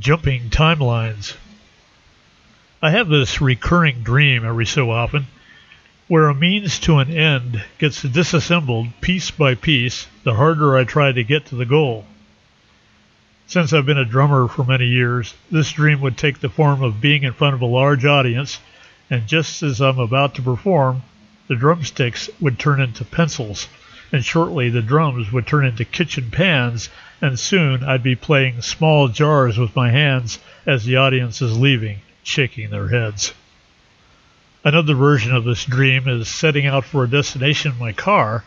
Jumping timelines. I have this recurring dream every so often where a means to an end gets disassembled piece by piece the harder I try to get to the goal. Since I've been a drummer for many years, this dream would take the form of being in front of a large audience, and just as I'm about to perform, the drumsticks would turn into pencils, and shortly the drums would turn into kitchen pans and soon I'd be playing small jars with my hands as the audience is leaving, shaking their heads. Another version of this dream is setting out for a destination in my car,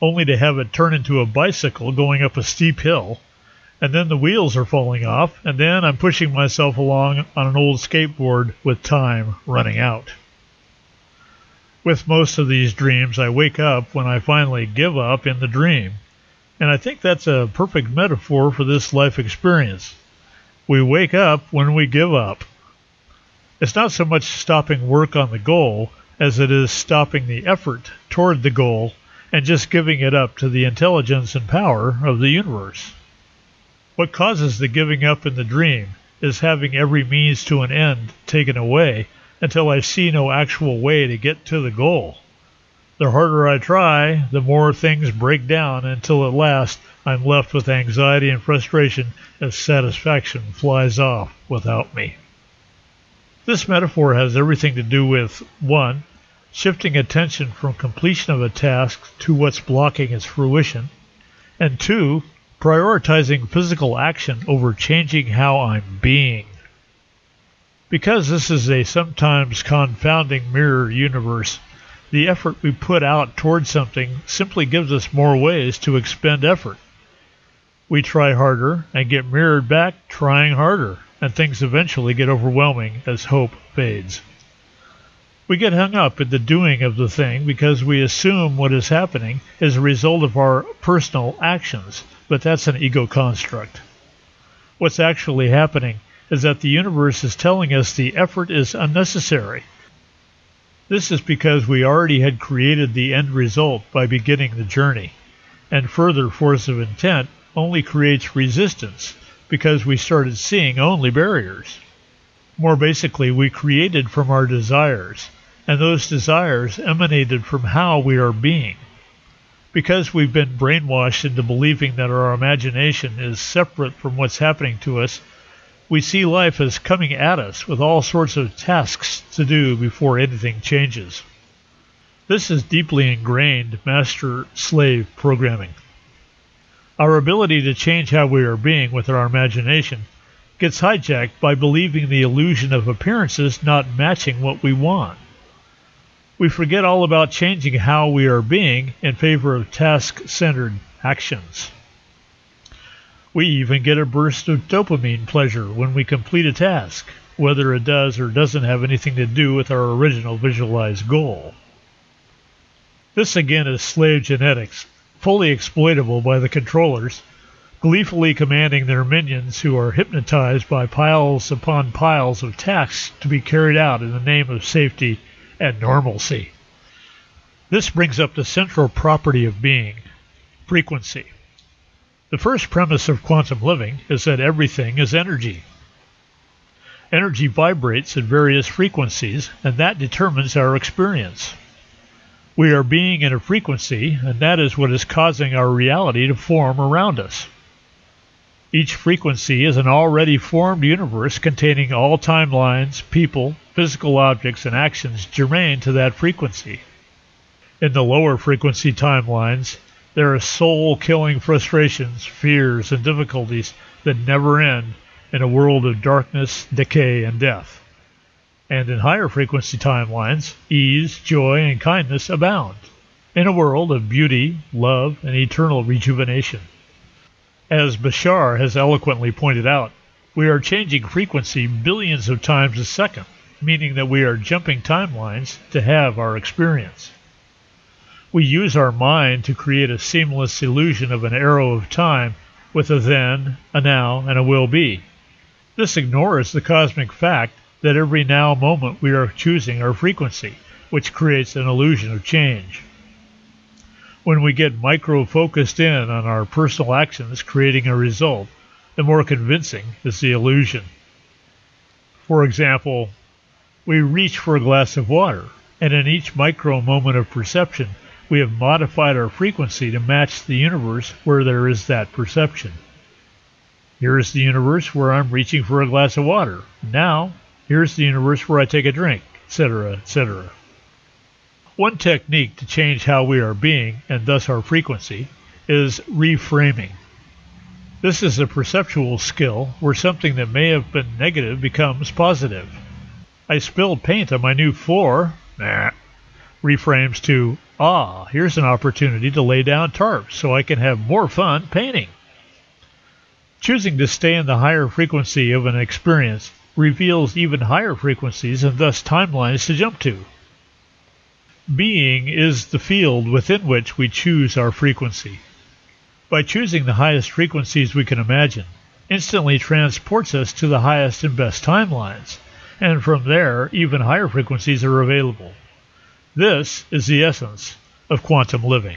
only to have it turn into a bicycle going up a steep hill, and then the wheels are falling off, and then I'm pushing myself along on an old skateboard with time running out. With most of these dreams, I wake up when I finally give up in the dream and I think that's a perfect metaphor for this life experience. We wake up when we give up. It's not so much stopping work on the goal as it is stopping the effort toward the goal and just giving it up to the intelligence and power of the universe. What causes the giving up in the dream is having every means to an end taken away until I see no actual way to get to the goal. The harder I try, the more things break down until at last I'm left with anxiety and frustration as satisfaction flies off without me. This metaphor has everything to do with 1. Shifting attention from completion of a task to what's blocking its fruition, and 2. Prioritizing physical action over changing how I'm being. Because this is a sometimes confounding mirror universe, the effort we put out towards something simply gives us more ways to expend effort. We try harder and get mirrored back trying harder, and things eventually get overwhelming as hope fades. We get hung up in the doing of the thing because we assume what is happening is a result of our personal actions, but that's an ego construct. What's actually happening is that the universe is telling us the effort is unnecessary this is because we already had created the end result by beginning the journey, and further force of intent only creates resistance because we started seeing only barriers. More basically, we created from our desires, and those desires emanated from how we are being. Because we've been brainwashed into believing that our imagination is separate from what's happening to us, we see life as coming at us with all sorts of tasks to do before anything changes. This is deeply ingrained master slave programming. Our ability to change how we are being with our imagination gets hijacked by believing the illusion of appearances not matching what we want. We forget all about changing how we are being in favor of task centered actions. We even get a burst of dopamine pleasure when we complete a task, whether it does or doesn't have anything to do with our original visualized goal. This again is slave genetics, fully exploitable by the controllers, gleefully commanding their minions who are hypnotized by piles upon piles of tasks to be carried out in the name of safety and normalcy. This brings up the central property of being frequency. The first premise of quantum living is that everything is energy. Energy vibrates at various frequencies, and that determines our experience. We are being in a frequency, and that is what is causing our reality to form around us. Each frequency is an already formed universe containing all timelines, people, physical objects, and actions germane to that frequency. In the lower frequency timelines, there are soul killing frustrations, fears, and difficulties that never end in a world of darkness, decay, and death. And in higher frequency timelines, ease, joy, and kindness abound in a world of beauty, love, and eternal rejuvenation. As Bashar has eloquently pointed out, we are changing frequency billions of times a second, meaning that we are jumping timelines to have our experience. We use our mind to create a seamless illusion of an arrow of time with a then, a now, and a will be. This ignores the cosmic fact that every now moment we are choosing our frequency, which creates an illusion of change. When we get micro focused in on our personal actions creating a result, the more convincing is the illusion. For example, we reach for a glass of water, and in each micro moment of perception, we have modified our frequency to match the universe where there is that perception. Here is the universe where I'm reaching for a glass of water. Now, here's the universe where I take a drink, etc., etc. One technique to change how we are being, and thus our frequency, is reframing. This is a perceptual skill where something that may have been negative becomes positive. I spilled paint on my new floor. Nah. Reframes to, ah, here's an opportunity to lay down tarps so I can have more fun painting. Choosing to stay in the higher frequency of an experience reveals even higher frequencies and thus timelines to jump to. Being is the field within which we choose our frequency. By choosing the highest frequencies we can imagine, instantly transports us to the highest and best timelines, and from there, even higher frequencies are available. This is the essence of quantum living.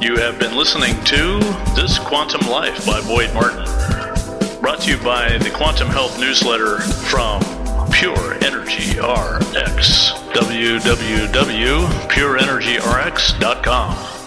You have been listening to This Quantum Life by Boyd Martin. Brought to you by the Quantum Health newsletter from Pure Energy RX. www.pureenergyrx.com.